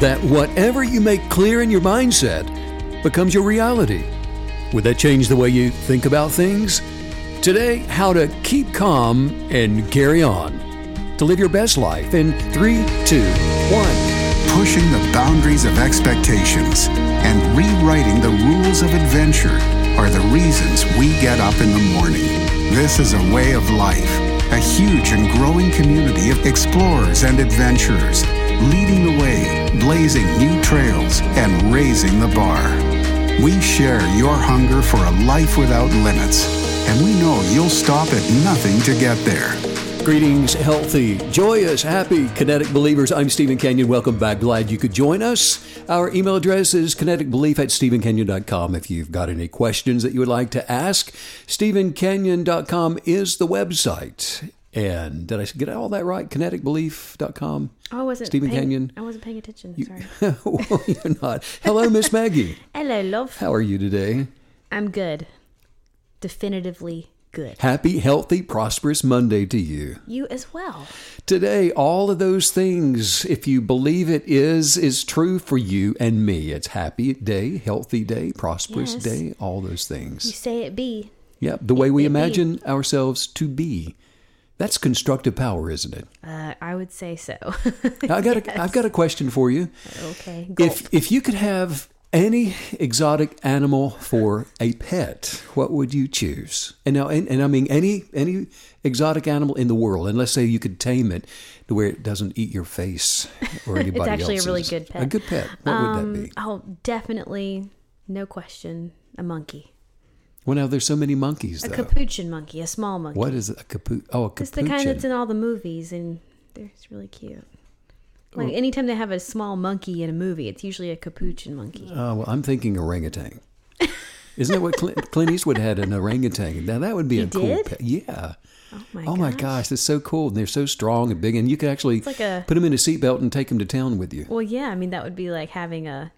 that whatever you make clear in your mindset becomes your reality. Would that change the way you think about things? Today, how to keep calm and carry on. To live your best life in three, two, one. Pushing the boundaries of expectations and rewriting the rules of adventure are the reasons we get up in the morning. This is a way of life, a huge and growing community of explorers and adventurers, leading the way, blazing new trails, and raising the bar. We share your hunger for a life without limits, and we know you'll stop at nothing to get there. Greetings, healthy, joyous, happy Kinetic Believers. I'm Stephen Kenyon. Welcome back. Glad you could join us. Our email address is kineticbelief at stephenkenyon.com. If you've got any questions that you would like to ask, stephenkenyon.com is the website. And did I get all that right? Kineticbelief.com? Oh, I wasn't Stephen paying, Kenyon? I wasn't paying attention. Sorry. well, you're not. Hello, Miss Maggie. Hello, love. How are you today? I'm good. Definitively good. Happy, healthy, prosperous Monday to you. You as well. Today, all of those things, if you believe it is, is true for you and me. It's happy day, healthy day, prosperous Yes. day, all those things. You say it be. Yep, the way we it be. imagine ourselves to be. That's constructive power, isn't it? Uh, I would say so. I got a, I've got a question for you. okay. Gulp. If if you could have any exotic animal for a pet, what would you choose? And now, and, and I mean any any exotic animal in the world, and let's say you could tame it to where it doesn't eat your face or anybody it's actually a else's. really good pet. A good pet. What would that be? oh, definitely, no question, a monkey. Well, now there's so many monkeys A though. capuchin monkey, a small monkey. what is it? a capu? Oh, a capuchin. It's the kind that's in all the movies, and they're it's really cute. Like anytime they have a small monkey in a movie, it's usually a capuchin monkey. Oh, well, I'm thinking orangutan. Isn't that what Clint, Clint Eastwood had an orangutan? Now that would be He a cool pet. Yeah. Oh my Oh my gosh, that's so cool. And they're so strong and big, and you could actually like a- put them in a seatbelt and take them to town with you. Well, yeah, I mean that would be like having a.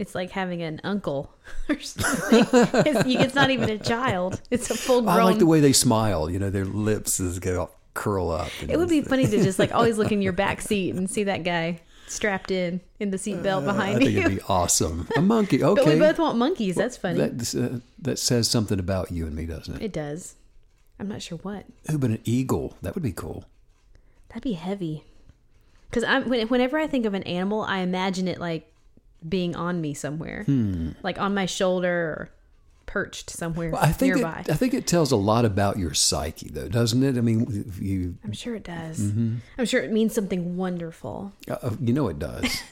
It's like having an uncle or something. it's, it's not even a child; it's a full grown. I like the way they smile. You know, their lips is go curl up. it would be funny to just like always look in your back seat and see that guy strapped in in the seatbelt Uh, I behind think you. it'd be awesome. A monkey. Okay. But we both want monkeys. That's funny. that uh, that says something about you and me, doesn't it? it does. I'm not sure what. Ooh, but an eagle. That would be cool. That'd be heavy. Because I'm when, whenever I think of an animal, I imagine it like being on me somewhere, Hmm. like on my shoulder or perched somewhere I think it, nearby. I think it tells a lot about your psyche, though, doesn't it? I mean, you I'm sure it does. Mm-hmm. I'm sure it means something wonderful. Uh, you know it does.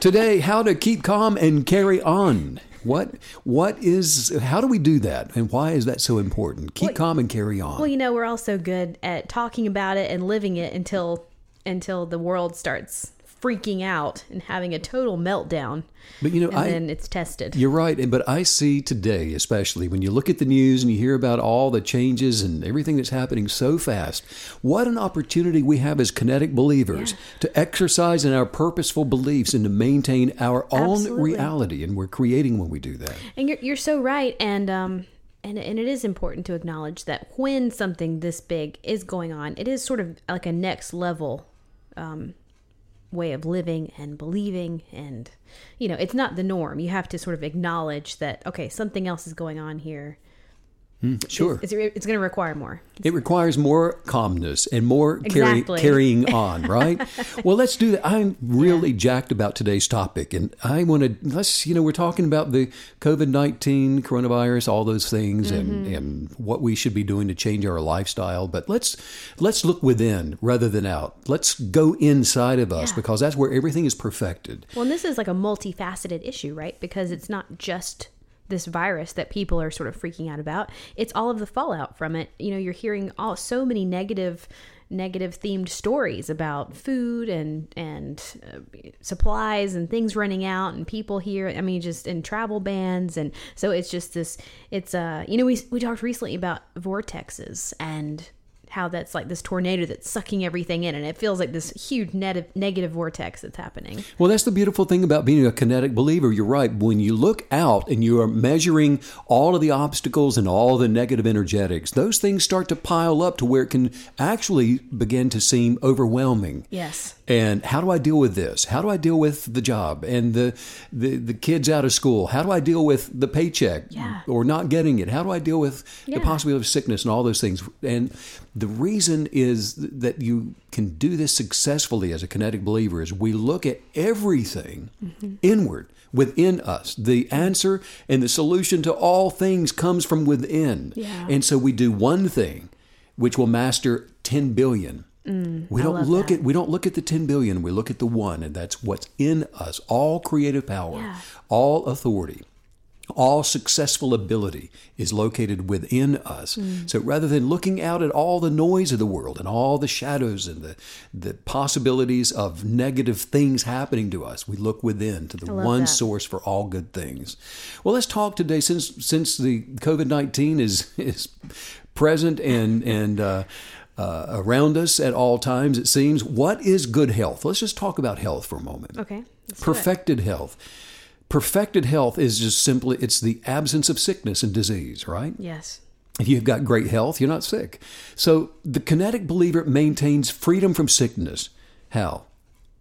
Today, how to keep calm and carry on. What what is how do we do that and why is that so important? Keep Well- calm and carry on. Well, you know, we're all so good at talking about it and living it until until the world starts freaking out and having a total meltdown. but you know, And I then it's tested. you're right, but I see today, especially when you look at the news and you hear about all the changes and everything that's happening so fast, what an opportunity we have as kinetic believers to exercise in our purposeful beliefs and to maintain our own Absolutely. reality. And we're creating when we do that. And you're you're so right, and um, and and it is important to acknowledge that when something this big is going on, it is sort of like a next level, um, way of living and believing, and you know, it's not the norm. You have to sort of acknowledge that okay, something else is going on here. Sure. It's it's, going to require more. It requires more calmness and more carry, Exactly. carrying on, right? well, let's do that. I'm really jacked about today's topic, and I want to let's you know we're talking about the COVID nineteen coronavirus, all those things, and Mm-hmm. and what we should be doing to change our lifestyle. But let's let's look within rather than out. Let's go inside of us Yeah. because that's where everything is perfected. Well, and this is like a multifaceted issue, right? Because it's not just this virus that people are sort of freaking out about. It's all of the fallout from it. You know, you're hearing all so many negative negative themed stories about food and and uh, supplies and things running out and people here i mean just in travel bans and so it's just this it's uh you know we we talked recently about vortexes and how that's like this tornado that's sucking everything in and it feels like this huge net of negative vortex that's happening Well, that's the beautiful thing about being a kinetic believer. You're right. When you look out and you are measuring all of the obstacles and all the negative energetics, those things start to pile up to where it can actually begin to seem overwhelming. yes And how do I deal with this? How do I deal with the job and the the, the kids out of school? How do I deal with the paycheck Yeah. or not getting it? How do I deal with the possibility of sickness and all those things? And the reason is that you can do this successfully as a kinetic believer is we look at everything Mm-hmm. inward within us. The answer and the solution to all things comes from within. Yeah. And so we do one thing which will master 10 billion. We don't look that. at we don't look at the 10 billion, we look at the one and that's what's in us. All creative power, Yeah. all authority, all successful ability is located within us. Mm. So rather than looking out at all the noise of the world and all the shadows and the, the possibilities of negative things happening to us, we look within to the one that. source for all good things. Well, let's talk today since since the COVID nineteen is is present and and uh, uh, around us at all times. It seems. What is good health? Let's just talk about health for a moment. Okay. let's do it. Perfected health. Perfected health is just simply it's the absence of sickness and disease, right? Yes. If you've got great health, you're not sick. So the kinetic believer maintains freedom from sickness. How?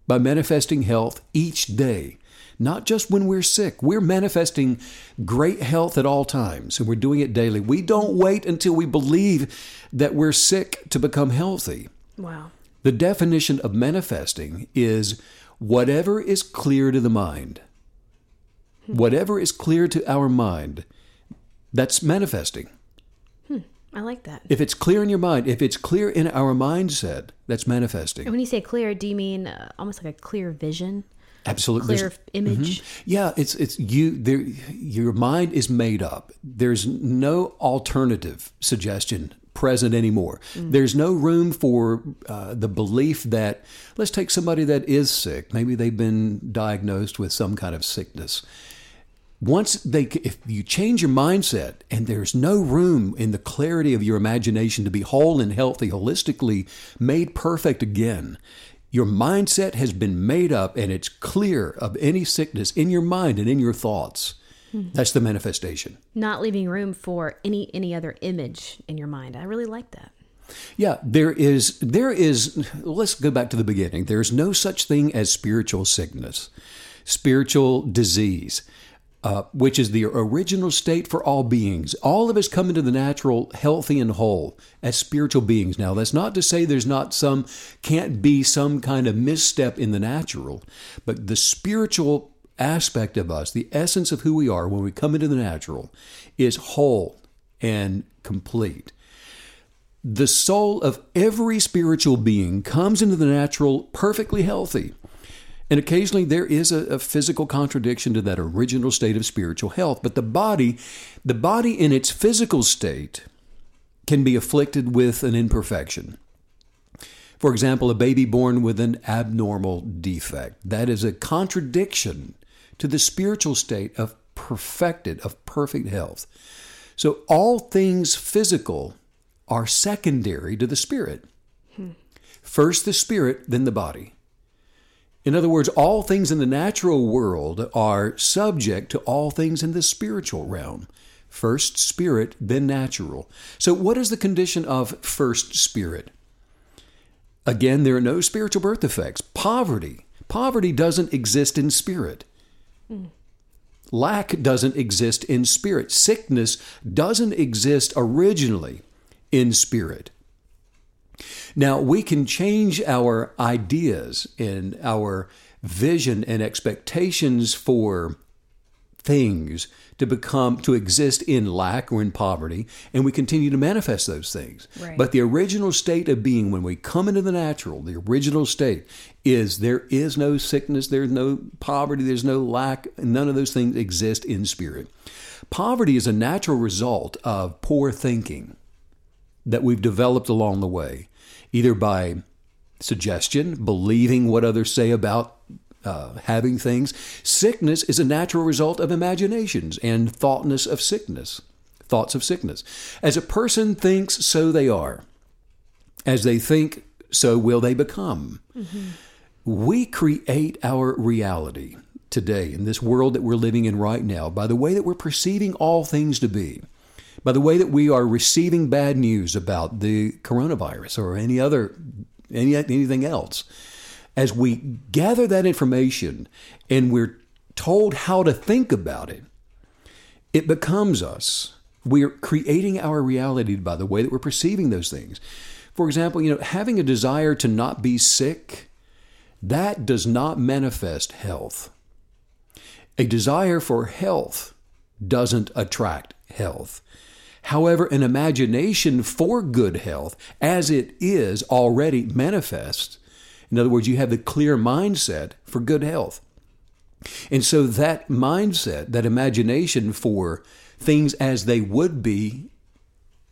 By manifesting health each day. Not just when we're sick. We're manifesting great health at all times, and we're doing it daily. We don't wait until we believe that we're sick to become healthy. Wow. The definition of manifesting is whatever is clear to the mind. Whatever is clear to our mind, that's manifesting. I like that. If it's clear in your mind, if it's clear in our mindset, that's manifesting. And when you say clear, do you mean uh, almost like a clear vision, Absolutely. clear There's- image? Yeah, it's it's you there your mind is made up. There's no alternative suggestion present anymore. There's no room for uh, the belief that let's take somebody that is sick. Maybe they've been diagnosed with some kind of sickness. Once they if you change your mindset and there's no room in the clarity of your imagination to be whole and healthy holistically made perfect again your mindset has been made up and it's clear of any sickness in your mind and in your thoughts. Hmm. That's the manifestation. Not leaving room for any any other image in your mind. I really like that. yeah there is there is let's go back to the beginning. There's no such thing as spiritual sickness spiritual disease uh, which is the original state for all beings. All of us come into the natural healthy and whole as spiritual beings. Now, that's not to say there's not some, can't be some kind of misstep in the natural, but the spiritual aspect of us, the essence of who we are when we come into the natural, is whole and complete. The soul of every spiritual being comes into the natural perfectly healthy. And occasionally there is a, a, physical contradiction to that original state of spiritual health. But the body, the body in its physical state can be afflicted with an imperfection. For example, a baby born with an abnormal defect. That is a contradiction to the spiritual state of perfected, of perfect health. So all things physical are secondary to the spirit. Hmm. First the spirit, then the body. In other words, all things in the natural world are subject to all things in the spiritual realm. First spirit, then natural. So, what is the condition of first spirit? Again, there are no spiritual birth effects. Poverty. Poverty doesn't exist in spirit. Mm. Lack doesn't exist in spirit. Sickness doesn't exist originally in spirit. Now, we can change our ideas and our vision and expectations for things to become to exist in lack or in poverty and we continue to manifest those things. Right. but the original state of being when we come into the natural the original state is there is no sickness there's no poverty there's no lack none of those things exist in spirit. Poverty is a natural result of poor thinking that we've developed along the way either by suggestion, believing what others say about uh, having things. Sickness is a natural result of imaginations and thoughtness of sickness, thoughts of sickness. As a person thinks, so they are. As they think, so will they become. We create our reality today in this world that we're living in right now by the way that we're perceiving all things to be by the way that we are receiving bad news about the coronavirus or any other any anything else as we gather that information and we're told how to think about it, it becomes us. We're creating our reality by the way that we're perceiving those things. For example, you know, having a desire to not be sick, that does not manifest health. A desire for health doesn't attract health. However, an imagination for good health, as it is already manifest, in other words, you have the clear mindset for good health. And so that mindset, that imagination for things as they would be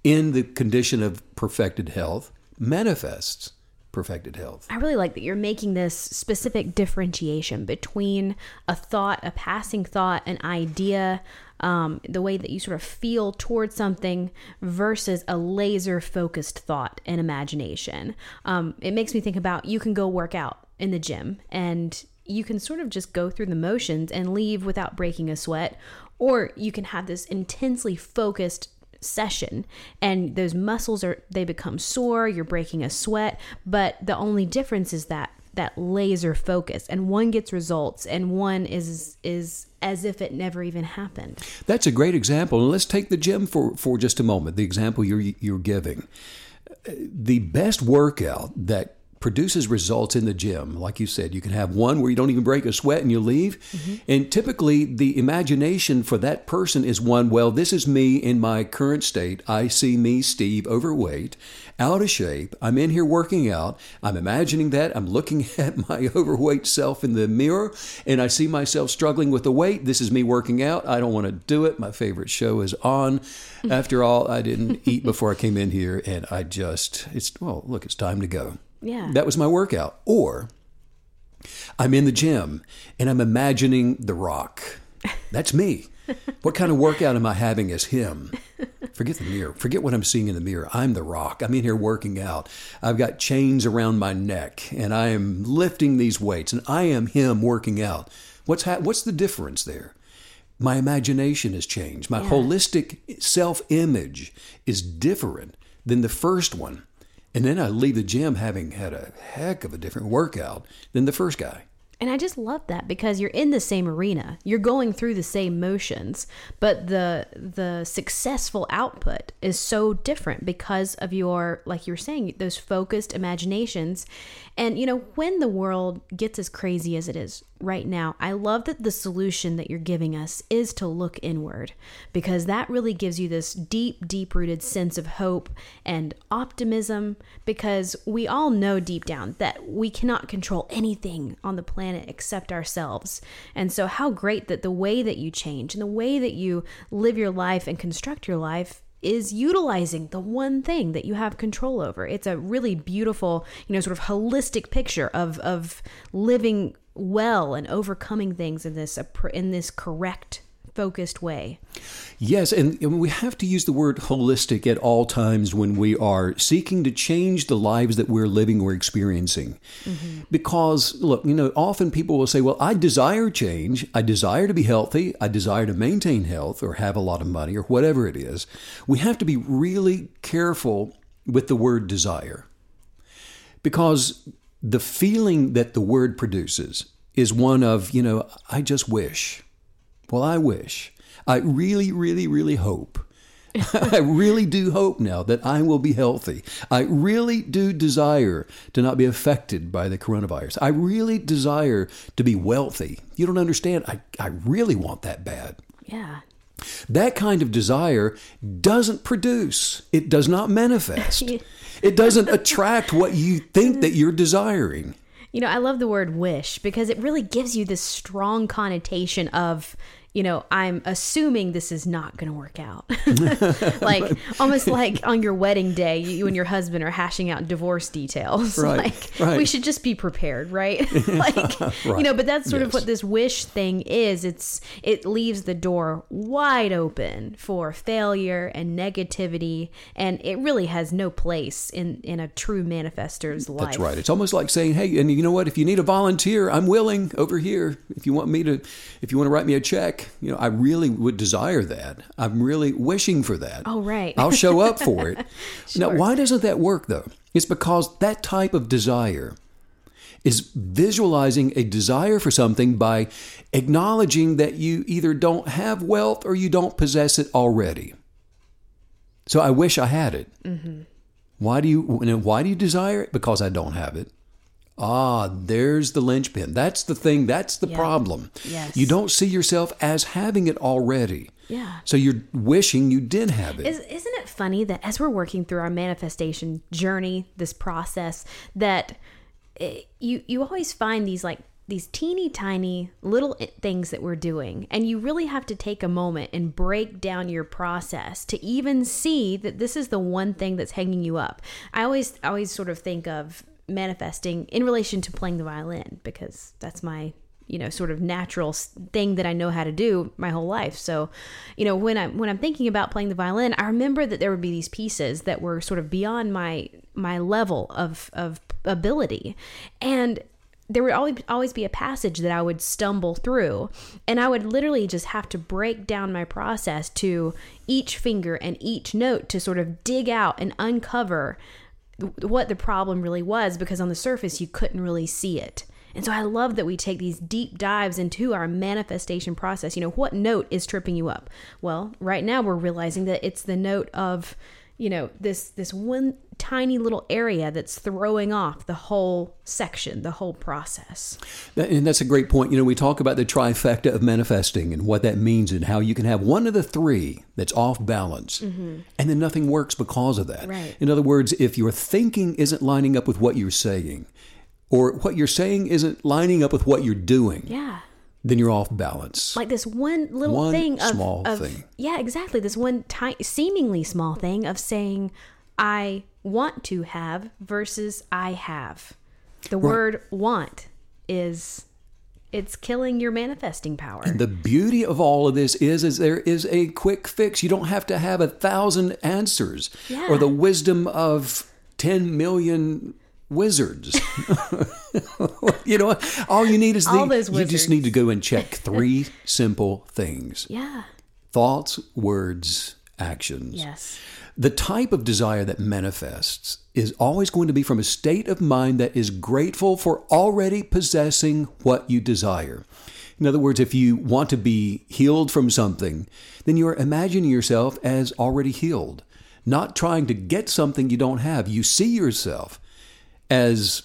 in the condition of perfected health, manifests perfected health. I really like that you're making this specific differentiation between a thought, a passing thought, an idea, um, the way that you sort of feel towards something versus a laser focused thought and imagination. Um, it makes me think about you can go work out in the gym and you can sort of just go through the motions and leave without breaking a sweat, or you can have this intensely focused session and those muscles are they become sore you're breaking a sweat but the only difference is that that laser focus and one gets results and one is is as if it never even happened. That's a great example. And let's take the gym for for just a moment the example you're you're giving. Uh, the best workout that produces results in the gym. Like you said, you can have one where you don't even break a sweat and you leave. Mm-hmm. And typically, the imagination for that person is one, well, this is me in my current state. I see me, Steve, overweight, out of shape. I'm in here working out. I'm imagining that. I'm looking at my overweight self in the mirror and I see myself struggling with the weight. This is me working out. I don't want to do it. My favorite show is on. After all, I didn't eat before I came in here and I just, it's, well, look, it's time to go. Yeah. That was my workout. Or I'm in the gym and I'm imagining The Rock. That's me. what kind of workout am I having as him? Forget the mirror. Forget what I'm seeing in the mirror. I'm the rock. I'm in here working out. I've got chains around my neck and I am lifting these weights and I am him working out. What's ha- what's the difference there? My imagination has changed. My yeah. holistic self-image is different than the first one. And then I leave the gym having had a heck of a different workout than the first guy. And I just love that because you're in the same arena. You're going through the same motions, but the the successful output is so different because of your like you were saying those focused imaginations. And you know, when the world gets as crazy as it is right now, I love that the solution that you're giving us is to look inward because that really gives you this deep, deep rooted sense of hope and optimism because we all know deep down that we cannot control anything on the planet except ourselves. And so, how great that the way that you change and the way that you live your life and construct your life is utilizing the one thing that you have control over. It's a really beautiful, you know, sort of holistic picture of of living well and overcoming things in this in this correct focused way. Yes, and we have to use the word holistic at all times when we are seeking to change the lives that we're living or experiencing. Mm-hmm. Because, look, you know, often people will say, well, I desire change. I desire to be healthy. I desire to maintain health or have a lot of money or whatever it is. We have to be really careful with the word desire. Because the feeling that the word produces is one of, you know, I just wish. Well, I wish. I really, really, really hope. I really do hope now that I will be healthy. I really do desire to not be affected by the coronavirus. I really desire to be wealthy. You don't understand. I, I really want that bad. Yeah. That kind of desire doesn't produce, it does not manifest. it doesn't attract what you think that you're desiring. You know, I love the word wish because it really gives you this strong connotation of you know, I'm assuming this is not going to work out. like almost like on your wedding day, you and your husband are hashing out divorce details. Right, like right. we should just be prepared, right? like right. you know, but that's sort yes. of what this wish thing is. It's it leaves the door wide open for failure and negativity, and it really has no place in in a true manifester's life. That's right. It's almost like saying, "Hey, and you know what? If you need a volunteer, I'm willing over here. If you want me to, if you want to write me a check." You know, I really would desire that. I'm really wishing for that. Oh, right. I'll show up for it. sure. Now, why doesn't that work though? It's because that type of desire is visualizing a desire for something by acknowledging that you either don't have wealth or you don't possess it already. So I wish I had it. Mm-hmm. Why do you why do you desire it? Because I don't have it. Ah, there's the linchpin. That's the thing. That's the Yeah. problem. Yes. You don't see yourself as having it already. Yeah. So you're wishing you did have it. Is, isn't it funny that as we're working through our manifestation journey, this process, that eh, you you always find these like these teeny tiny little things that we're doing, and you really have to take a moment and break down your process to even see that this is the one thing that's hanging you up. I always I always sort of think of manifesting in relation to playing the violin because that's my you know sort of natural thing that I know how to do my whole life. So, you know, when I when I'm thinking about playing the violin, I remember that there would be these pieces that were sort of beyond my my level of of ability. And there would always always be a passage that I would stumble through, and I would literally just have to break down my process to each finger and each note to sort of dig out and uncover what the problem really was because on the surface you couldn't really see it. And so I love that we take these deep dives into our manifestation process. You know, what note is tripping you up? Well, right now we're realizing that it's the note of, you know, this this one tiny little area that's throwing off the whole section, the whole process. And that's a great point. You know, we talk about the trifecta of manifesting and what that means and how you can have one of the three that's off balance and then nothing works because of that. Mm-hmm. Right. In other words, if your thinking isn't lining up with what you're saying or what you're saying isn't lining up with what you're doing, Yeah. Then you're off balance. Like this one little One thing of, small of- thing. Yeah, exactly. This one ti- seemingly small thing of saying I want to have versus I have. The word want is it's killing your manifesting power. The beauty of all of this is, is there is a quick fix. You don't have to have a thousand answers Yeah. or the wisdom of 10 million wizards. you know, all you need is the, All those you just need to go and check three simple things. yeah. Thoughts, words, actions. Yes. The type of desire that manifests is always going to be from a state of mind that is grateful for already possessing what you desire. In other words, if you want to be healed from something, then you're imagining yourself as already healed, not trying to get something you don't have. You see yourself as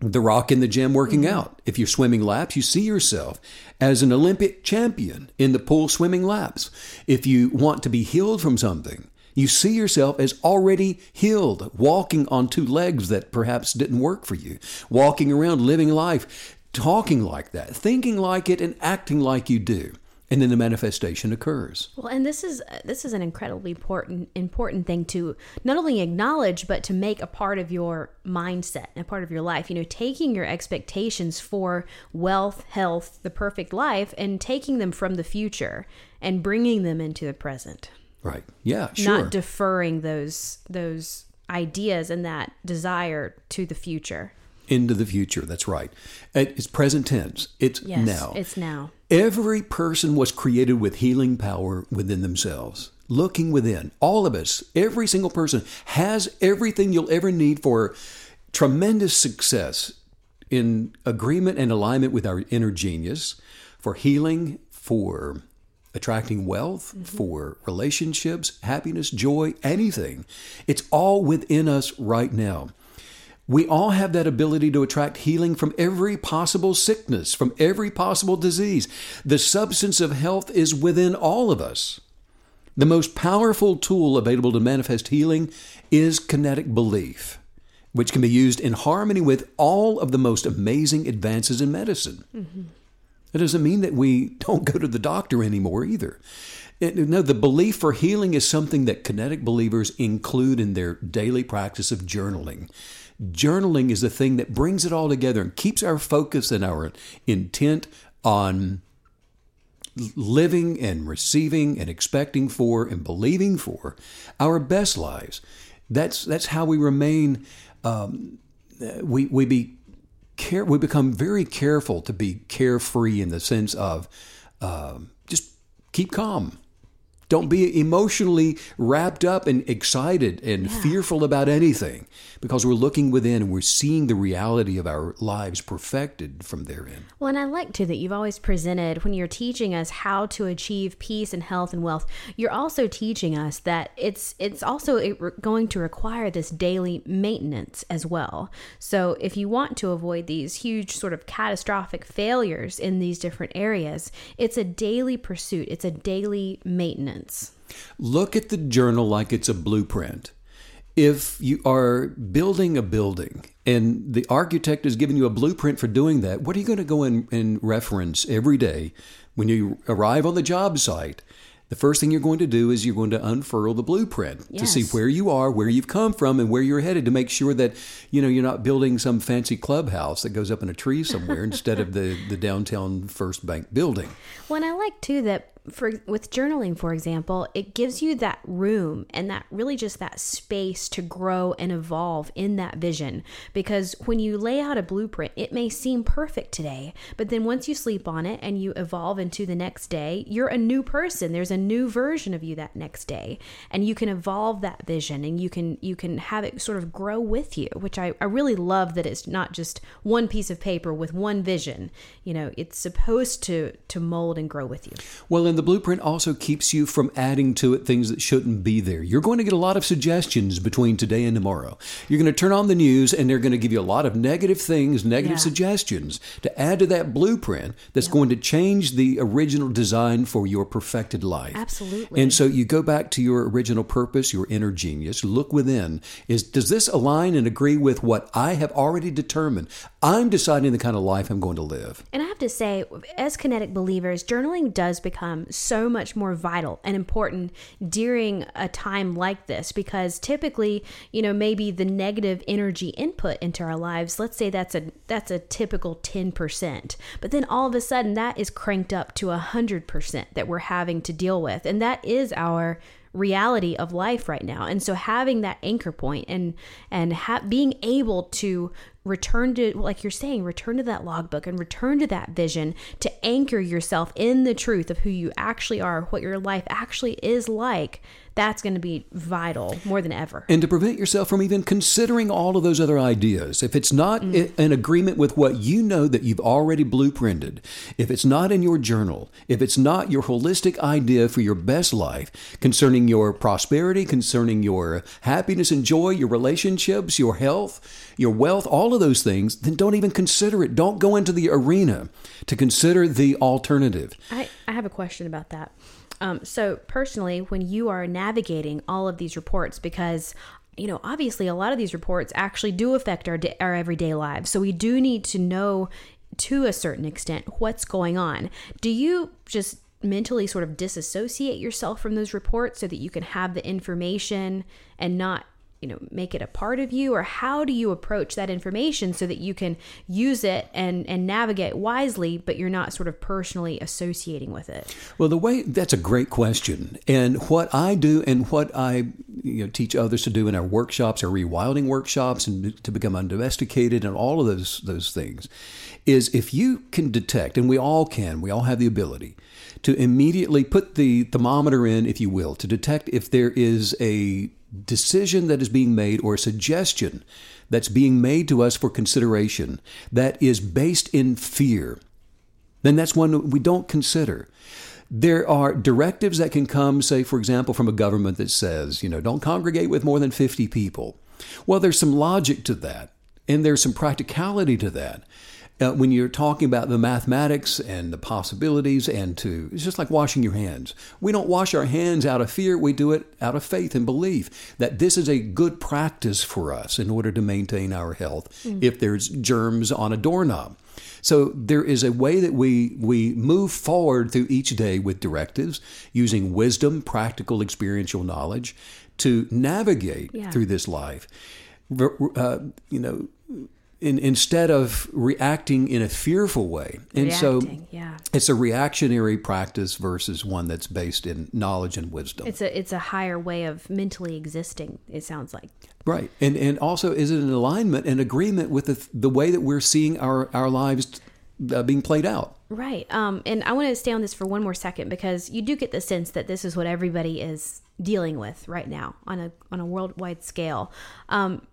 the rock in the gym working mm-hmm. out. If you're swimming laps, you see yourself as an Olympic champion in the pool swimming laps. If you want to be healed from something, you see yourself as already healed, walking on two legs that perhaps didn't work for you, walking around, living life, talking like that, thinking like it, and acting like you do. And then the manifestation occurs. Well, and this is this is an incredibly important important thing to not only acknowledge but to make a part of your mindset and a part of your life. You know, taking your expectations for wealth, health, the perfect life and taking them from the future and bringing them into the present. Right. Yeah, sure. Not deferring those those ideas and that desire to the future. Into the future. That's right. It's present tense. It's Yes, now. it's now. Every person was created with healing power within themselves. Looking within. All of us, every single person has everything you'll ever need for tremendous success in agreement and alignment with our inner genius, for healing, for attracting wealth, mm-hmm. for relationships, happiness, joy, anything. It's all within us right now. We all have that ability to attract healing from every possible sickness, from every possible disease. The substance of health is within all of us. The most powerful tool available to manifest healing is kinetic belief, which can be used in harmony with all of the most amazing advances in medicine. Mm-hmm. It doesn't mean that we don't go to the doctor anymore either. It- no, the belief for healing is something that kinetic believers include in their daily practice of journaling. Journaling is the thing that brings it all together and keeps our focus and our intent on living and receiving and expecting for and believing for our best lives. That's that's how we remain. Um, we we be care. We become very careful to be carefree in the sense of um, just keep calm, Don't be emotionally wrapped up and excited and fearful about anything because we're looking within and we're seeing the reality of our lives perfected from therein. Well, and I like too that you've always presented when you're teaching us how to achieve peace and health and wealth. You're also teaching us that it's it's also going to require this daily maintenance as well. So if you want to avoid these huge sort of catastrophic failures in these different areas, it's a daily pursuit. It's a daily maintenance. Look at the journal like it's a blueprint. If you are building a building and the architect has given you a blueprint for doing that, what are you going to go in and reference every day when you arrive on the job site? The first thing you're going to do is you're going to unfurl the blueprint to see where you are, where you've come from, and where you're headed to make sure that you know you're not building some fancy clubhouse that goes up in a tree somewhere instead of the, the downtown First Bank building. Well, and I like too that for with journaling, for example, it gives you that room and that really just that space to grow and evolve in that vision. Because when you lay out a blueprint, it may seem perfect today, but then once you sleep on it and you evolve into the next day, you're a new person. There's a new version of you that next day, and you can evolve that vision and you can you can have it sort of grow with you, which I, I really love that it's not just one piece of paper with one vision. You know, it's supposed to to mold and grow with you. Well, and the blueprint also keeps you from adding to it things that shouldn't be there. You're going to get a lot of suggestions between today and tomorrow. You're going to turn on the news and they're going to give you a lot of negative things, negative Yeah. suggestions to add to that blueprint that's going to change the original design for your perfected life. Absolutely. And so you go back to your original purpose, your inner genius, look within. Is does this align and agree with what I have already determined? I'm deciding the kind of life I'm going to live. And I have to say, as kinetic believers, journaling does become so much more vital and important during a time like this because typically, you know, maybe the negative energy input into our lives, let's say that's a that's a typical 10%. But then all of a sudden that is cranked up to 100% that we're having to deal with. And that is our reality of life right now and so having that anchor point and and ha- being able to return to like you're saying return to that logbook and return to that vision to anchor yourself in the truth of who you actually are what your life actually is like. That's going to be vital more than ever. And to prevent yourself from even considering all of those other ideas. If it's not mm. i- in agreement with what you know that you've already blueprinted, if it's not in your journal, if it's not your holistic idea for your best life concerning your prosperity, concerning your happiness and joy, your relationships, your health, your wealth, all of those things, then don't even consider it. Don't go into the arena to consider the alternative. I, I have a question about that. Um, so, personally, when you are navigating all of these reports, because you know, obviously, a lot of these reports actually do affect our our everyday lives. So we do need to know to a certain extent what's going on. Do you just mentally sort of disassociate yourself from those reports so that you can have the information and not you know make it a part of you or how do you approach that information so that you can use it and and navigate wisely but you're not sort of personally associating with it? Well, the way that's a great question, and what I do and what I you know, teach others to do in our workshops, our rewilding workshops, and to become undomesticated, and all of those those things, is if you can detect, and we all can, we all have the ability to immediately put the thermometer in, if you will, to detect if there is a decision that is being made or a suggestion that's being made to us for consideration that is based in fear then that's one we don't consider. There are directives that can come, say, for example, from a government that says, you know, don't congregate with more than 50 people. Well, there's some logic to that, and there's some practicality to that. Uh, when you're talking about the mathematics and the possibilities, and to, it's just like washing your hands. We don't wash our hands out of fear, we do it out of faith and belief that this is a good practice for us in order to maintain our health if there's germs on a doorknob. So there is a way that we we move forward through each day with directives using wisdom, practical experiential knowledge to navigate Yeah. through this life. Uh, you know, in, instead of reacting in a fearful way, and so yeah. it's a reactionary practice versus one that's based in knowledge and wisdom. it's a it's a higher way of mentally existing it sounds like Right, and and also is it an alignment and agreement with the the way that we're seeing our our lives uh, being played out? Right. Um, and I want to stay on this for one more second because you do get the sense that this is what everybody is dealing with right now on a on a worldwide scale. Um,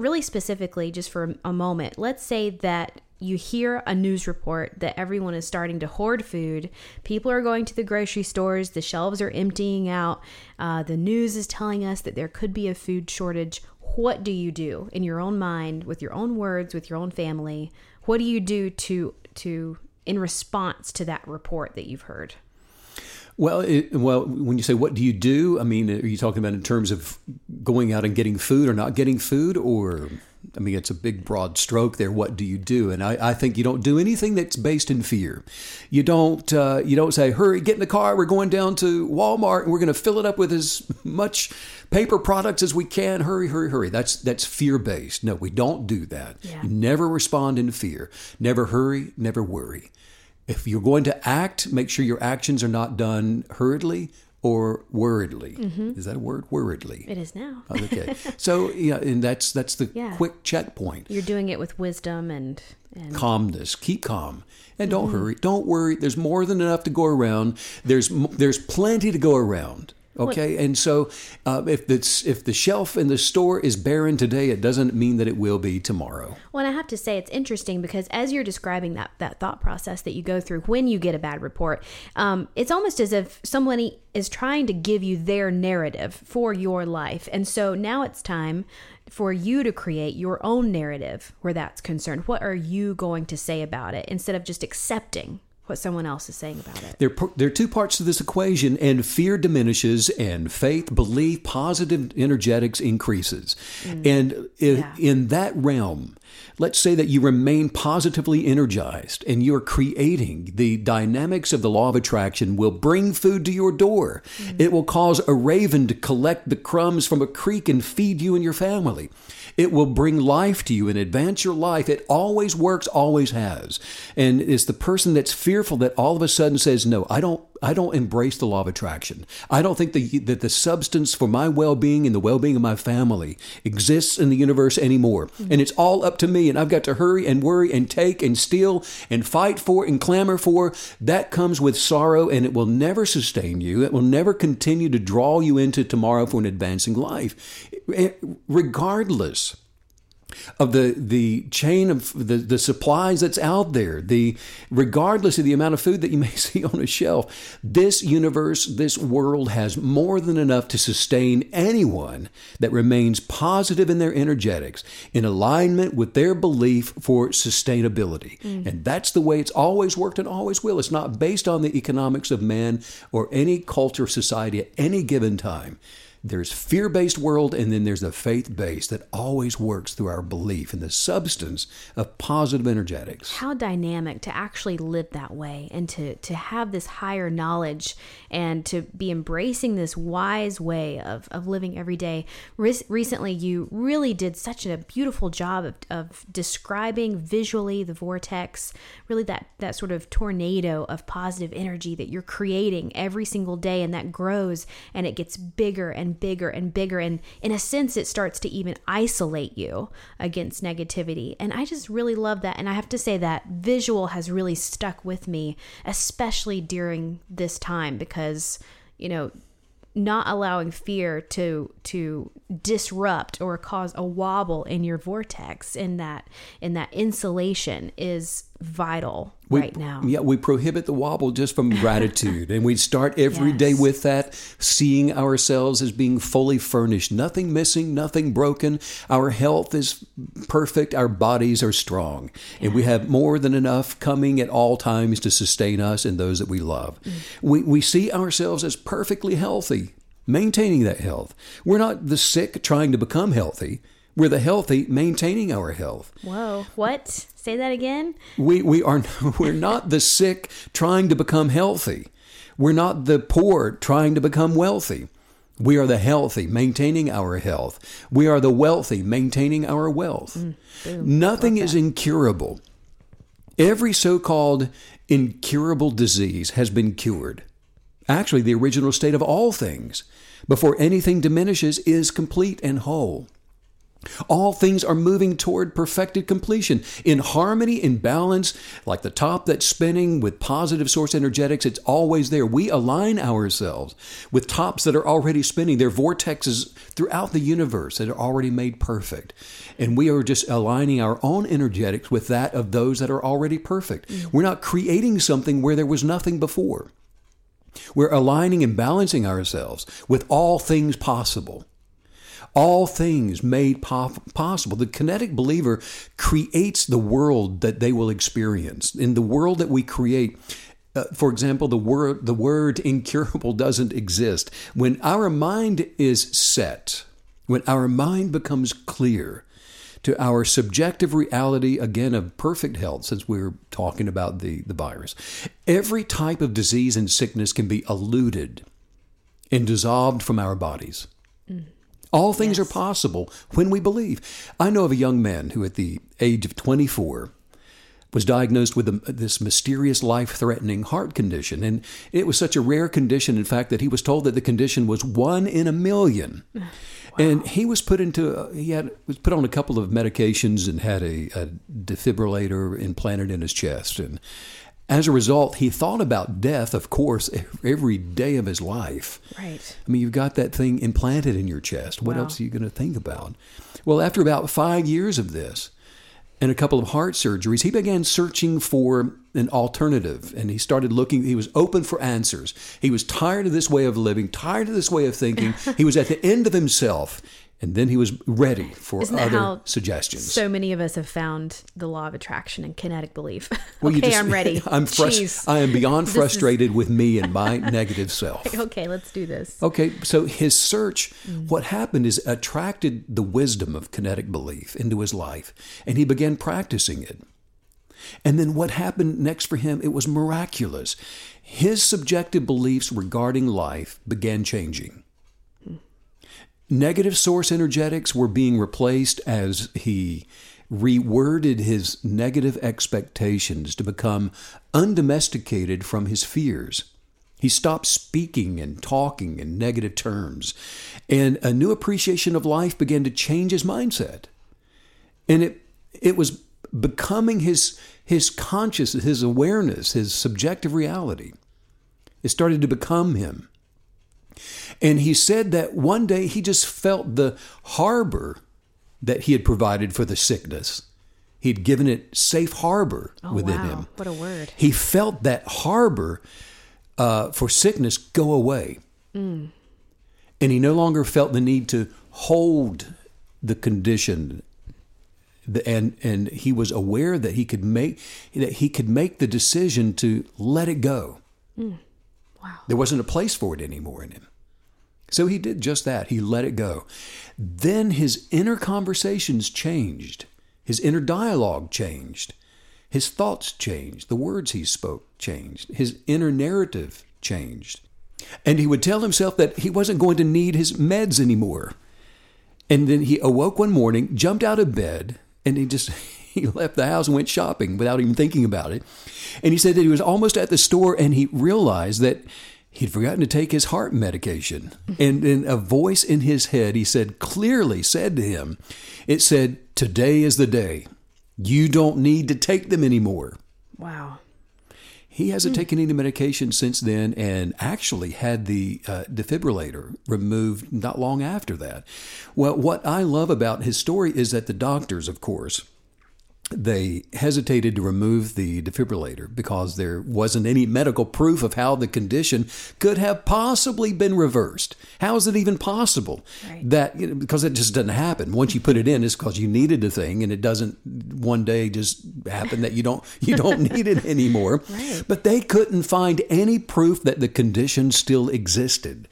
really specifically, just for a moment, let's say that you hear a news report that everyone is starting to hoard food. People are going to the grocery stores, the shelves are emptying out. Uh, the news is telling us that there could be a food shortage. What do you do in your own mind, with your own words, with your own family? What do you do to to in response to that report that you've heard? Well, it, well, when you say what do you do, I mean, are you talking about in terms of going out and getting food or not getting food, or I mean, it's a big broad stroke there. What do you do? And I, I think you don't do anything that's based in fear. You don't uh, you don't say, "Hurry, get in the car. We're going down to Walmart and we're going to fill it up with as much paper products as we can. Hurry, hurry, hurry." That's that's fear based. No, we don't do that. Yeah. Never respond in fear. Never hurry. Never worry. If you're going to act, make sure your actions are not done hurriedly or worriedly. Is that a word? Worriedly. It is now. Okay. so yeah, and that's that's the Yeah. quick checkpoint. You're doing it with wisdom and and Calmness. Keep calm. And don't Mm-hmm. hurry. Don't worry. There's more than enough to go around. There's there's plenty to go around. Okay, and so uh, if it's if the shelf in the store is barren today, it doesn't mean that it will be tomorrow. Well, and I have to say it's interesting because as you're describing that that thought process that you go through when you get a bad report, um, it's almost as if somebody is trying to give you their narrative for your life, and so now it's time for you to create your own narrative where that's concerned. What are you going to say about it instead of just accepting what someone else is saying about it? There, there are two parts to this equation, and fear diminishes, and faith, belief, positive energetics increases. And i- Mm. Yeah. in that realm, let's say that you remain positively energized and you're creating the dynamics of the law of attraction will bring food to your door. Mm. It will cause a raven to collect the crumbs from a creek and feed you and your family. It will bring life to you and advance your life. It always works, always has. And it's the person that's fearful that all of a sudden says, "No, I don't I don't embrace the law of attraction. I don't think the, that the substance for my well-being and the well-being of my family exists in the universe anymore. And it's all up to me and I've got to hurry and worry and take and steal and fight for and clamor for. That comes with sorrow and it will never sustain you. It will never continue to draw you into tomorrow for an advancing life. Regardless of the the chain of the, the supplies that's out there the regardless of the amount of food that you may see on a shelf this universe this world has more than enough to sustain anyone that remains positive in their energetics in alignment with their belief for sustainability. Mm. And that's the way it's always worked and always will. It's not based on the economics of man or any culture or society at any given time there's fear-based world and then there's the faith-based that always works through our belief in the substance of positive energetics. How dynamic to actually live that way and to to have this higher knowledge and to be embracing this wise way of, of living every day. Re- recently you really did such a beautiful job of, of describing visually the vortex really that that sort of tornado of positive energy that you're creating every single day and that grows and it gets bigger and bigger and bigger and in a sense it starts to even isolate you against negativity. And i just really love that. And i have to say that visual has really stuck with me especially during this time because you know not allowing fear to to disrupt or cause a wobble in your vortex in that in that insulation is vital We- right now Yeah, we prohibit the wobble just from gratitude. and we start every day Yes. with that, seeing ourselves as being fully furnished, nothing missing, nothing broken. Our health is perfect, our bodies are strong, and we have more than enough coming at all times to sustain us and those that we love. Mm. We, we see ourselves as perfectly healthy, maintaining that health. We're not the sick trying to become healthy. We're the healthy maintaining our health. whoa what say that again We we are we're not the sick trying to become healthy. We're not the poor trying to become wealthy. We are the healthy maintaining our health. We are the wealthy maintaining our wealth. Mm, Nothing is incurable. Every so-called incurable disease has been cured. Actually, the original state of all things, before anything diminishes, is complete and whole. All things are moving toward perfected completion. In harmony, in balance, like the top that's spinning with positive source energetics, it's always there. We align ourselves with tops that are already spinning. They're vortexes throughout the universe that are already made perfect. And we are just aligning our own energetics with that of those that are already perfect. Mm. We're not creating something where there was nothing before. We're aligning and balancing ourselves with all things possible all things made possible. The kinetic believer creates the world that they will experience. In the world that we create, uh, for example, the word the word incurable doesn't exist. When our mind is set, when our mind becomes clear to our subjective reality again of perfect health, since we're talking about the, the virus, every type of disease and sickness can be eluded and dissolved from our bodies. Mm. All things yes. are possible when we believe. I know of a young man who, at the age of 24, was diagnosed with a, this mysterious life threatening heart condition. And it was such a rare condition, in fact, that he was told that the condition was one in a million. Wow. And he was put into, he had, was put on a couple of medications and had a, a defibrillator implanted in his chest. And as a result, he thought about death, of course, every day of his life. Right. I mean, you've got that thing implanted in your chest. What wow. else are you going to think about? Well, after about five years of this and a couple of heart surgeries, he began searching for an alternative and he started looking. He was open for answers. He was tired of this way of living, tired of this way of thinking. he was at the end of himself and then he was ready for Isn't other suggestions. So many of us have found the law of attraction and kinetic belief. Well, okay, just, I'm ready. I'm frust- I am beyond frustrated is... with me and my negative self. Okay, let's do this. Okay, so his search, mm. what happened is attracted the wisdom of kinetic belief into his life, and he began practicing it. And then what happened next for him? It was miraculous. His subjective beliefs regarding life began changing. Negative source energetics were being replaced as he reworded his negative expectations to become undomesticated from his fears. He stopped speaking and talking in negative terms, and a new appreciation of life began to change his mindset. And it it was becoming his his consciousness, his awareness, his subjective reality. It started to become him. And he said that one day he just felt the harbor that he had provided for the sickness. He'd given it safe harbor oh, within wow. him. What a word. He felt that harbor uh, for sickness go away. Mm. And he no longer felt the need to hold the condition and and he was aware that he could make that he could make the decision to let it go. Mm. Wow. There wasn't a place for it anymore in him. So he did just that. He let it go. Then his inner conversations changed. His inner dialogue changed. His thoughts changed. The words he spoke changed. His inner narrative changed. And he would tell himself that he wasn't going to need his meds anymore. And then he awoke one morning, jumped out of bed, and he just he left the house and went shopping without even thinking about it. And he said that he was almost at the store and he realized that he'd forgotten to take his heart medication. And in a voice in his head, he said, clearly said to him, it said, Today is the day. You don't need to take them anymore. Wow. He hasn't mm. taken any medication since then and actually had the uh, defibrillator removed not long after that. Well, what I love about his story is that the doctors, of course, they hesitated to remove the defibrillator because there wasn't any medical proof of how the condition could have possibly been reversed. How is it even possible right. that you know, because it just doesn't happen. Once you put it in, it's because you needed the thing, and it doesn't one day just happen that you don't you don't need it anymore. Right. But they couldn't find any proof that the condition still existed,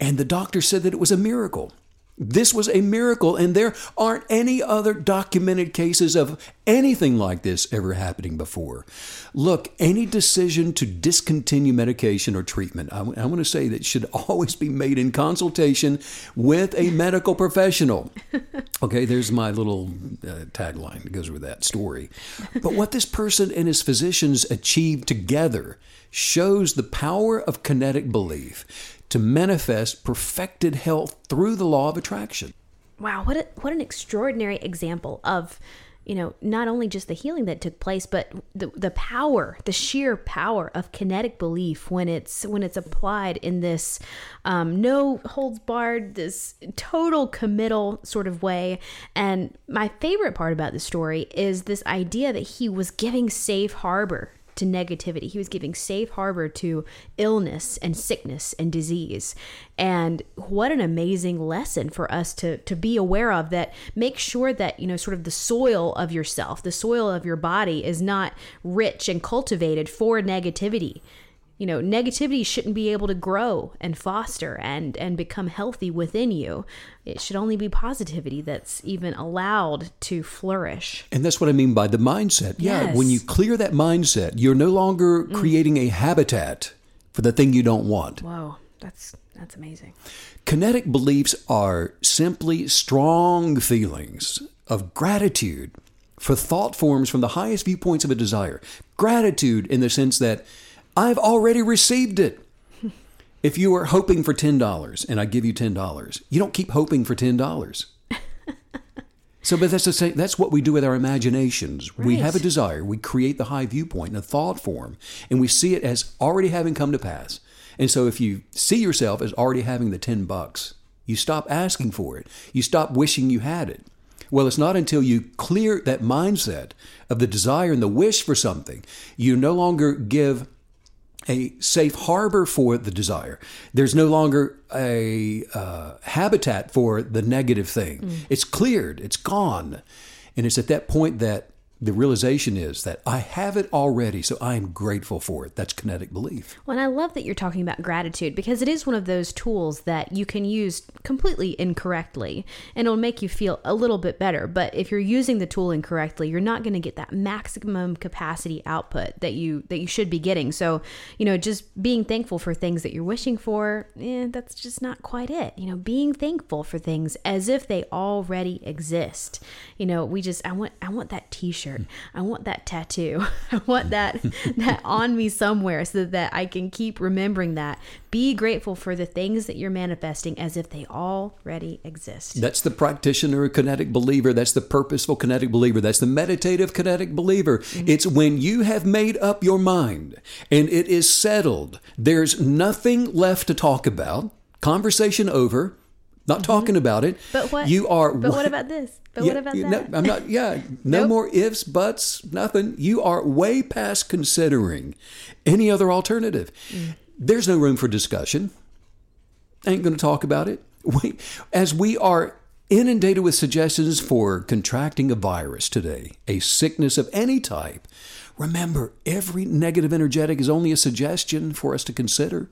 and the doctor said that it was a miracle. This was a miracle, and there aren't any other documented cases of anything like this ever happening before. Look, any decision to discontinue medication or treatment, I, I want to say that should always be made in consultation with a medical professional. Okay, there's my little uh, tagline that goes with that story. But what this person and his physicians achieved together shows the power of kinetic belief to manifest perfected health through the law of attraction. Wow, what a, what an extraordinary example of you know not only just the healing that took place but the the power the sheer power of kinetic belief when it's when it's applied in this um, no holds barred this total committal sort of way and my favorite part about the story is this idea that he was giving safe harbor to negativity. He was giving safe harbor to illness and sickness and disease. And what an amazing lesson for us to to be aware of that make sure that, you know, sort of the soil of yourself, the soil of your body is not rich and cultivated for negativity you know negativity shouldn't be able to grow and foster and and become healthy within you. It should only be positivity that's even allowed to flourish. And that's what i mean by the mindset. Yeah Yes. when you clear that mindset you're no longer mm. creating a habitat for the thing you don't want. Whoa that's that's amazing. Kinetic beliefs are simply strong feelings of gratitude for thought forms from the highest viewpoints of a desire. Gratitude in the sense that I've already received it. If you are hoping for $10 and I give you $10, you don't keep hoping for $10. So, but that's the same. That's what we do with our imaginations. We have a desire. We create the high viewpoint in a thought form, and we see it as already having come to pass. And so, if you see yourself as already having the ten bucks, you stop asking for it. You stop wishing you had it. Well, it's not until you clear that mindset of the desire and the wish for something, you no longer give a safe harbor for the desire. There's no longer a uh, habitat for the negative thing. It's cleared, it's gone. And it's at that point that the realization is that I have it already, so I am grateful for it. That's kinetic belief. Well, and I love that you're talking about gratitude because it is one of those tools that you can use completely incorrectly and it'll make you feel a little bit better. But if you're using the tool incorrectly, you're not going to get that maximum capacity output that you that you should be getting. So, you know, just being thankful for things that you're wishing for, eh, that's just not quite it. You know, being thankful for things as if they already exist. You know, we just I want I want that t-shirt. I want that tattoo. I want that that on me somewhere so that I can keep remembering that. Be grateful for the things that you're manifesting as if they already exist. That's the practitioner kinetic believer. That's the purposeful kinetic believer. That's the meditative kinetic believer. Mm-hmm. It's when you have made up your mind and it is settled. There's nothing left to talk about. Conversation over. Not talking about it. But what you are? But what about this? But Yeah, what about that? No, I'm not. Yeah, no Nope. more ifs, buts, nothing. You are way past considering any other alternative. Mm. There's no room for discussion. Ain't going to talk about it. We, as we are inundated with suggestions for contracting a virus today, a sickness of any type, remember every negative energetic is only a suggestion for us to consider.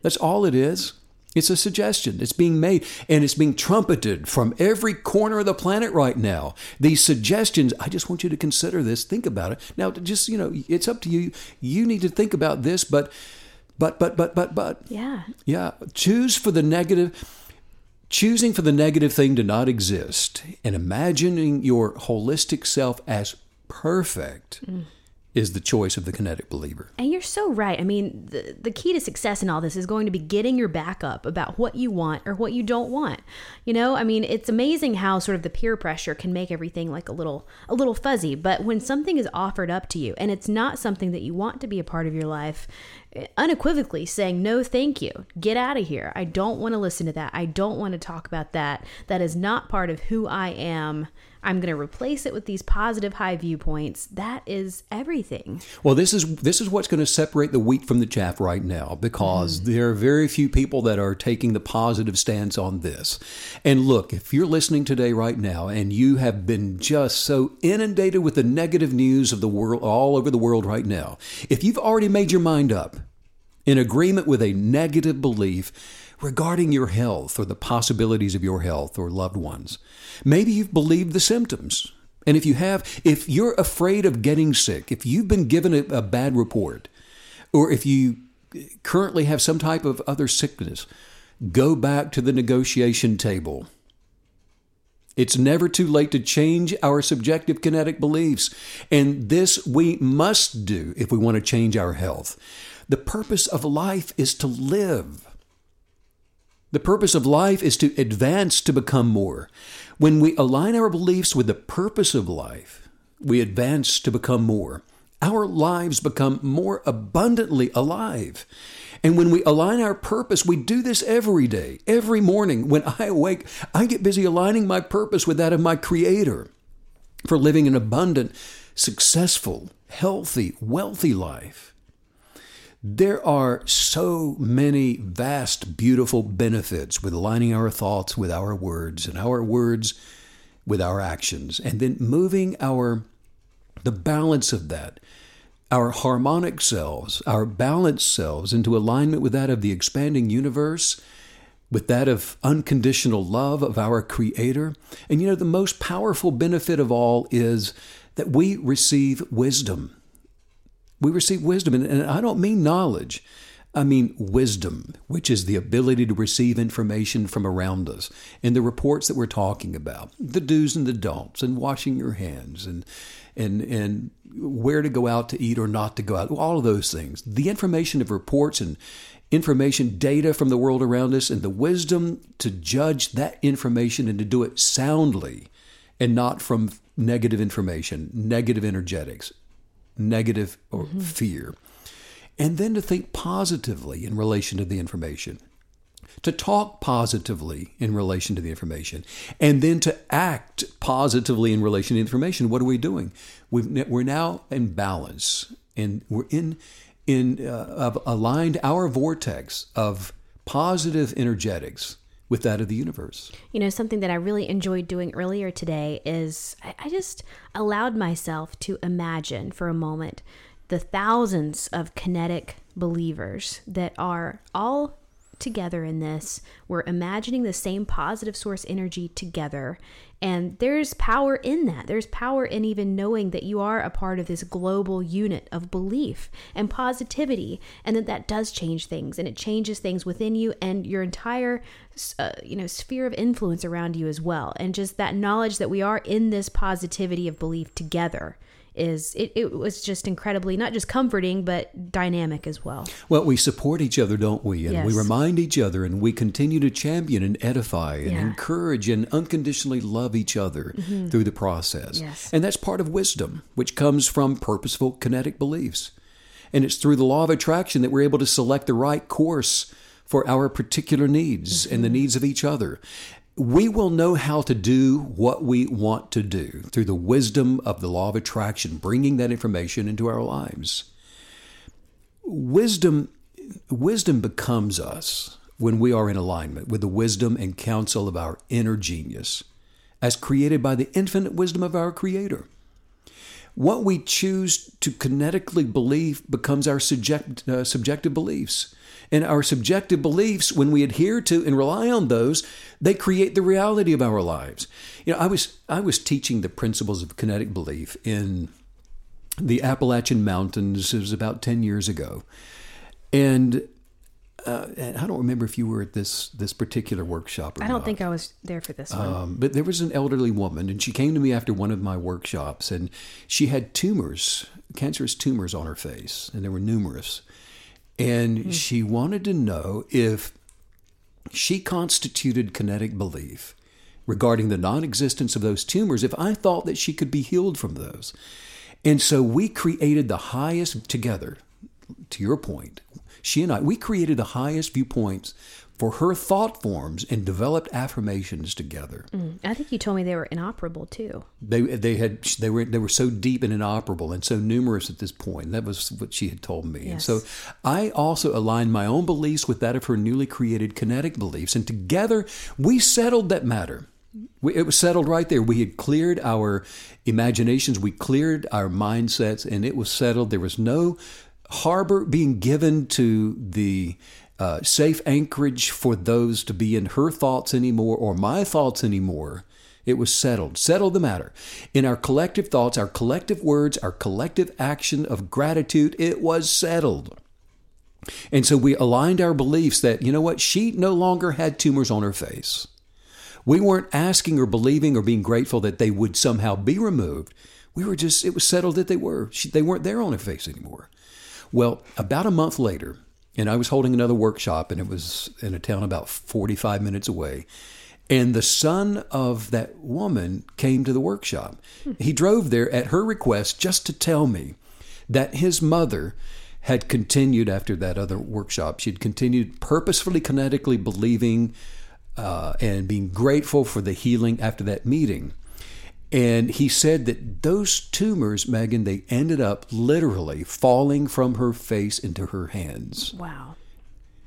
That's all it is. It's a suggestion. It's being made and it's being trumpeted from every corner of the planet right now. These suggestions, I just want you to consider this, think about it. Now, just, you know, it's up to you. You need to think about this, but, but, but, but, but, but. yeah. Yeah, choose for the negative. Choosing for the negative thing to not exist and imagining your holistic self as perfect mm. Is the choice of the kinetic believer. And you're so right. I mean, the, the key to success in all this is going to be getting your back up about what you want or what you don't want. You know, I mean, it's amazing how sort of the peer pressure can make everything like a little a little fuzzy, but when something is offered up to you and it's not something that you want to be a part of your life, unequivocally saying no thank you get out of here i don't want to listen to that i don't want to talk about that that is not part of who i am i'm going to replace it with these positive high viewpoints. That is everything. Well, this is this is what's going to separate the wheat from the chaff right now because mm. there are very few people that are taking the positive stance on this. And look, if you're listening today right now and you have been just so inundated with the negative news of the world all over the world right now, if you've already made your mind up in agreement with a negative belief regarding your health or the possibilities of your health or loved ones. Maybe you've believed the symptoms. And if you have, if you're afraid of getting sick, if you've been given a, a bad report, or if you currently have some type of other sickness, go back to the negotiation table. It's never too late to change our subjective kinetic beliefs. And this we must do if we want to change our health. The purpose of life is to live. The purpose of life is to advance to become more. When we align our beliefs with the purpose of life, we advance to become more. Our lives become more abundantly alive. And when we align our purpose, we do this every day, every morning. When I awake, I get busy aligning my purpose with that of my Creator for living an abundant, successful, healthy, wealthy life. There are so many vast, beautiful benefits with aligning our thoughts with our words and our words with our actions, and then moving our the balance of that, our harmonic selves, our balanced selves into alignment with that of the expanding universe, with that of unconditional love of our Creator. And you know, the most powerful benefit of all is that we receive wisdom. We receive wisdom, and I don't mean knowledge. I mean wisdom, which is the ability to receive information from around us and the reports that we're talking about, the do's and the don'ts, and washing your hands, and and and where to go out to eat or not to go out, all of those things. The information of reports and information, data from the world around us, and the wisdom to judge that information and to do it soundly and not from negative information, negative energetics, negative or mm-hmm. fear and then to think positively in relation to the information, to talk positively in relation to the information, and then to act positively in relation to the information. What are we doing? we are now in balance, and we're in in uh, aligned our vortex of positive energetics with that of the universe. You know, something that I really enjoyed doing earlier today is I, I just allowed myself to imagine for a moment the thousands of kinetic believers that are all together in this. We're imagining the same positive source energy together. And there's power in that. There's power in even knowing that you are a part of this global unit of belief and positivity, and that that does change things, and it changes things within you and your entire, uh, you know, sphere of influence around you as well. And just that knowledge that we are in this positivity of belief together is it, it was just incredibly not just comforting but dynamic as well well we support each other don't we and yes. we remind each other and we continue to champion and edify and yeah. encourage and unconditionally love each other mm-hmm. through the process yes. and that's part of wisdom which comes from purposeful kinetic beliefs and it's through the law of attraction that we're able to select the right course for our particular needs mm-hmm. and the mm-hmm. needs of each other we will know how to do what we want to do through the wisdom of the law of attraction, bringing that information into our lives. Wisdom, wisdom becomes us when we are in alignment with the wisdom and counsel of our inner genius, as created by the infinite wisdom of our Creator. What we choose to kinetically believe becomes our subject, uh, subjective beliefs. And our subjective beliefs, when we adhere to and rely on those, they create the reality of our lives. You know, I was I was teaching the principles of kinetic belief in the Appalachian Mountains. It was about ten years ago, and uh, and I don't remember if you were at this this particular workshop. I don't not. think I was there for this one. Um, but there was an elderly woman, and she came to me after one of my workshops, and she had tumors, cancerous tumors on her face, and there were numerous. And mm. she wanted to know if she constituted kinetic belief regarding the non existence of those tumors, if I thought that she could be healed from those. And so we created the highest together, to your point, she and I, we created the highest viewpoints for her thought forms and developed affirmations together. Mm. I think you told me they were inoperable too. They they had they were they were so deep and inoperable and so numerous at this point. That was what she had told me. Yes. And so I also aligned my own beliefs with that of her newly created kinetic beliefs, and together we settled that matter. We, it was settled right there. We had cleared our imaginations, we cleared our mindsets, and it was settled. There was no harbor being given to the uh, safe anchorage for those to be in her thoughts anymore or my thoughts anymore. It was settled. Settled the matter. In our collective thoughts, our collective words, our collective action of gratitude, it was settled. And so we aligned our beliefs that, you know what, she no longer had tumors on her face. We weren't asking or believing or being grateful that they would somehow be removed. We were just, it was settled that they were. She, they weren't there on her face anymore. Well, about a month later, and I was holding another workshop, and it was in a town about 45 minutes away. And the son of that woman came to the workshop. He drove there at her request just to tell me that his mother had continued after that other workshop. She'd continued purposefully, kinetically believing uh, and being grateful for the healing after that meeting. And he said that those tumors, Megan, they ended up literally falling from her face into her hands. Wow.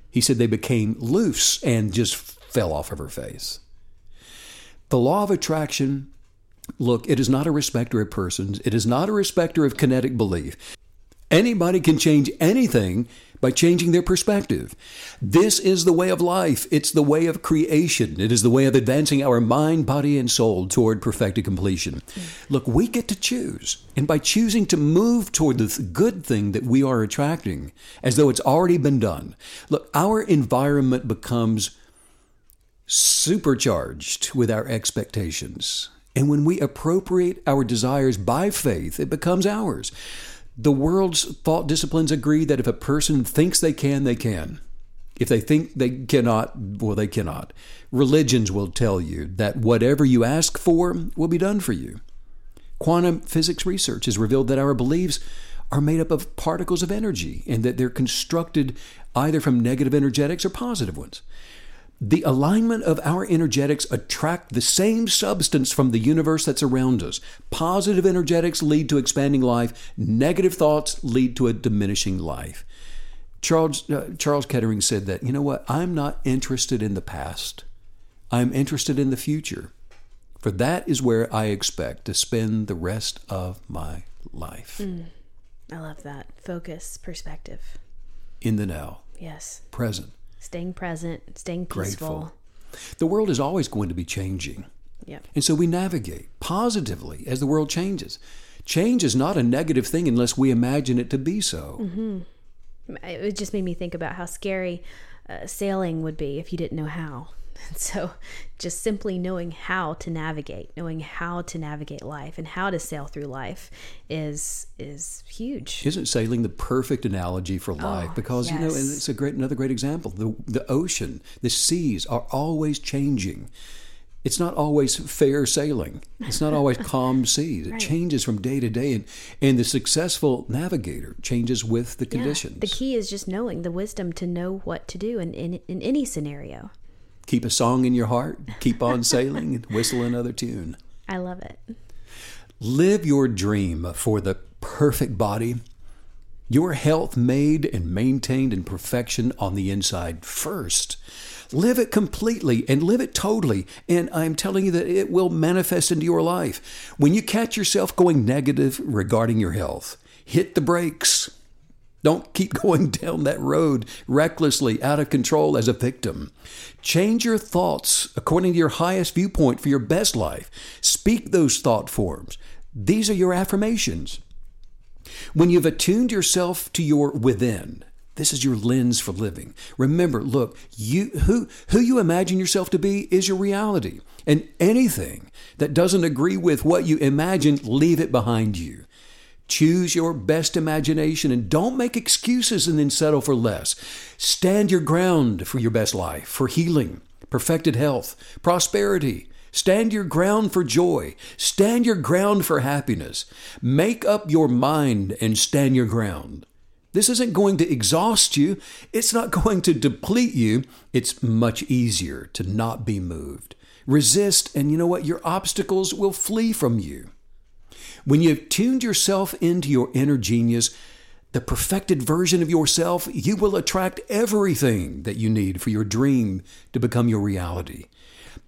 He said they became loose and just fell off of her face. The law of attraction, look, it is not a respecter of persons, it is not a respecter of kinetic belief. Anybody can change anything by changing their perspective. This is the way of life. It's the way of creation. It is the way of advancing our mind, body, and soul toward perfected completion. Look, we get to choose. And by choosing to move toward the good thing that we are attracting, as though it's already been done, look, our environment becomes supercharged with our expectations. And when we appropriate our desires by faith, it becomes ours. The world's thought disciplines agree that if a person thinks they can, they can. If they think they cannot, well, they cannot. Religions will tell you that whatever you ask for will be done for you. Quantum physics research has revealed that our beliefs are made up of particles of energy and that they're constructed either from negative energetics or positive ones. The alignment of our energetics attract the same substance from the universe that's around us. Positive energetics lead to expanding life, negative thoughts lead to a diminishing life. Charles, uh, Charles Kettering said that, you know what, I'm not interested in the past. I'm interested in the future. For that is where I expect to spend the rest of my life. Mm, I love that. Focus, perspective. In the now. Yes. Present staying present, staying peaceful. Grateful. The world is always going to be changing. Yeah. And so we navigate positively as the world changes. Change is not a negative thing unless we imagine it to be so. Mm-hmm. It just made me think about how scary uh, sailing would be if you didn't know how. so just simply knowing how to navigate knowing how to navigate life and how to sail through life is is huge isn't sailing the perfect analogy for oh, life oh, because yes. you know and it's a great another great example the the ocean the seas are always changing it's not always fair sailing. It's not always calm seas. It right. changes from day to day, and, and the successful navigator changes with the conditions. Yeah. The key is just knowing the wisdom to know what to do in, in, in any scenario keep a song in your heart, keep on sailing, and whistle another tune. I love it. Live your dream for the perfect body, your health made and maintained in perfection on the inside first. Live it completely and live it totally. And I'm telling you that it will manifest into your life. When you catch yourself going negative regarding your health, hit the brakes. Don't keep going down that road recklessly, out of control as a victim. Change your thoughts according to your highest viewpoint for your best life. Speak those thought forms. These are your affirmations. When you've attuned yourself to your within, this is your lens for living. Remember, look, you who who you imagine yourself to be is your reality. And anything that doesn't agree with what you imagine, leave it behind you. Choose your best imagination and don't make excuses and then settle for less. Stand your ground for your best life, for healing, perfected health, prosperity. Stand your ground for joy. Stand your ground for happiness. Make up your mind and stand your ground. This isn't going to exhaust you. It's not going to deplete you. It's much easier to not be moved. Resist, and you know what? Your obstacles will flee from you. When you've tuned yourself into your inner genius, the perfected version of yourself, you will attract everything that you need for your dream to become your reality.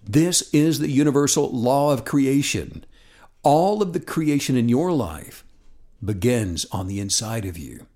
This is the universal law of creation. All of the creation in your life begins on the inside of you.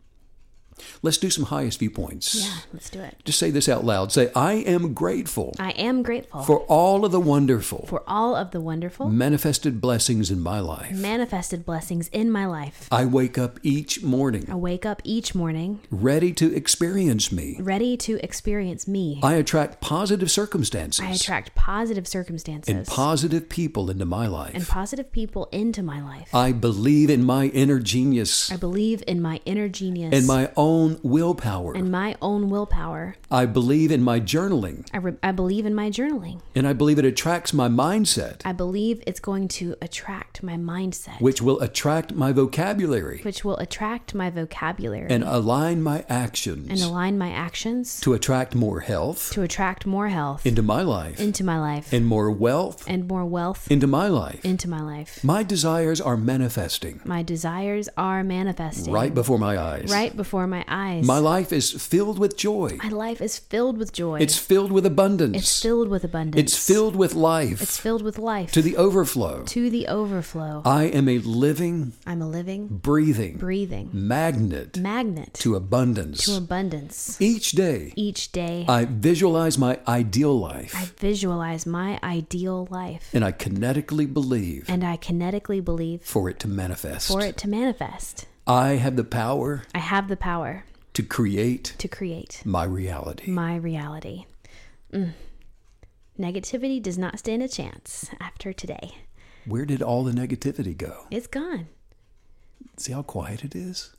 Let's do some highest viewpoints. Yeah, let's do it. Just say this out loud. Say, I am grateful. I am grateful. For all of the wonderful. For all of the wonderful. Manifested blessings in my life. Manifested blessings in my life. I wake up each morning. I wake up each morning. Ready to experience me. Ready to experience me. I attract positive circumstances. I attract positive circumstances. And positive people into my life. And positive people into my life. I believe in my inner genius. I believe in my inner genius. And my own willpower. and my own willpower. I believe in my journaling, I, re- I believe in my journaling. and I believe it attracts my mindset, I believe it's going to attract my mindset, which will attract my vocabulary. Which will attract my vocabulary. And align my actions. And align my actions. To attract more health. To attract more health. Into my life. Into my life. And more wealth. And more wealth. Into my life. into my life. My desires are manifesting. My desires are manifesting. Right before my eyes. right before my eyes. My life is filled with joy. My life is filled with joy. It's filled with abundance. It's filled with abundance. It's filled with life It's filled with life to the overflow. to the overflow. I am a living, I'm a living, breathing breathing magnet magnet to abundance. to abundance. Each day, Each day, I visualize my ideal life I visualize my ideal life and I kinetically believe and I kinetically believe for it to manifest. for it to manifest. I have the power I have the power to create to create my reality. my reality. Mm. Negativity does not stand a chance after today. Where did all the negativity go? It's gone. See how quiet it is?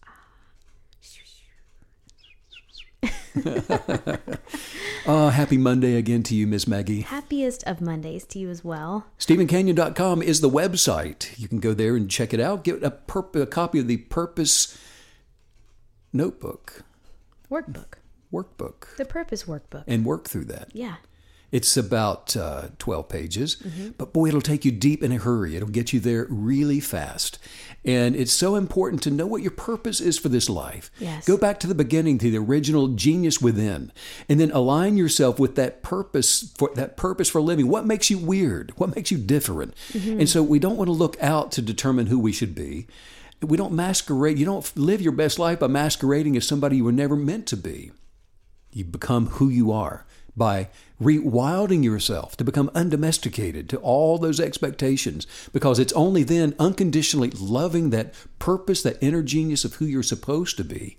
Oh, happy Monday again to you, Miss Maggie. Happiest of Mondays to you as well. StephenCanyon.com is the website. You can go there and check it out. Get a, purp- a copy of the Purpose Notebook, Workbook. workbook, The purpose workbook. and work through that. Yeah. It's about uh, 12 pages, Mm-hmm. but boy, it'll take you deep in a hurry. It'll get you there really fast. And it's so important to know what your purpose is for this life. Yes. Go back to the beginning, to the original genius within, and then align yourself with that purpose for that purpose for living. What makes you weird? What makes you different? Mm-hmm. And so we don't want to look out to determine who we should be. We don't masquerade. You don't live your best life by masquerading as somebody you were never meant to be. You become who you are by rewilding yourself to become undomesticated to all those expectations because it's only then unconditionally loving that purpose, that inner genius of who you're supposed to be,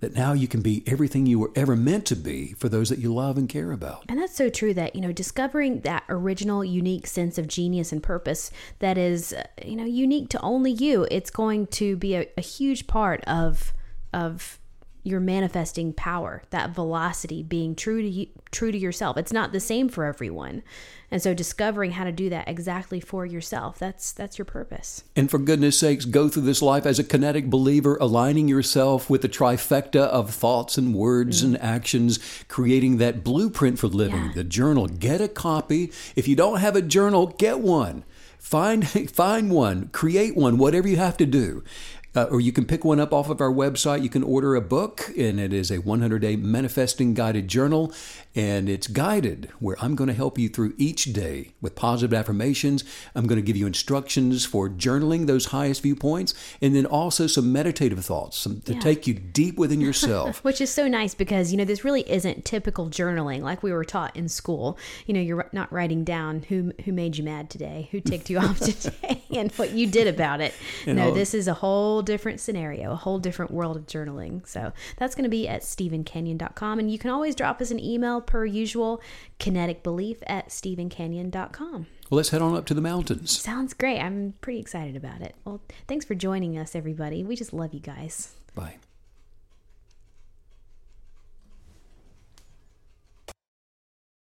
that now you can be everything you were ever meant to be for those that you love and care about. And that's so true that, you know, discovering that original unique sense of genius and purpose that is, uh, you know, unique to only you, it's going to be a, a huge part of of your manifesting power, that velocity being true to you, true to yourself. It's not the same for everyone. And so discovering how to do that exactly for yourself, that's that's your purpose. And for goodness sakes, go through this life as a kinetic believer, aligning yourself with the trifecta of thoughts and words mm. and actions, creating that blueprint for living, Yeah. the journal. Get a copy. If you don't have a journal, get one. Find find one, create one, whatever you have to do. Uh, or you can pick one up off of our website. You can order a book, and it is a 100 day manifesting guided journal. And it's guided where I'm going to help you through each day with positive affirmations. I'm going to give you instructions for journaling those highest viewpoints, and then also some meditative thoughts some, to Yeah. take you deep within yourself. Which is so nice because, you know, this really isn't typical journaling like we were taught in school. You know, you're not writing down who who made you mad today, who ticked you off today, and what you did about it. No, this is a whole different scenario, a whole different world of journaling. So that's going to be at stephencanyon.com. And you can always drop us an email per usual, kineticbelief at stephencanyon.com. Well, let's head on up to the mountains. Sounds great. I'm pretty excited about it. Well, thanks for joining us, everybody. We just love you guys. Bye.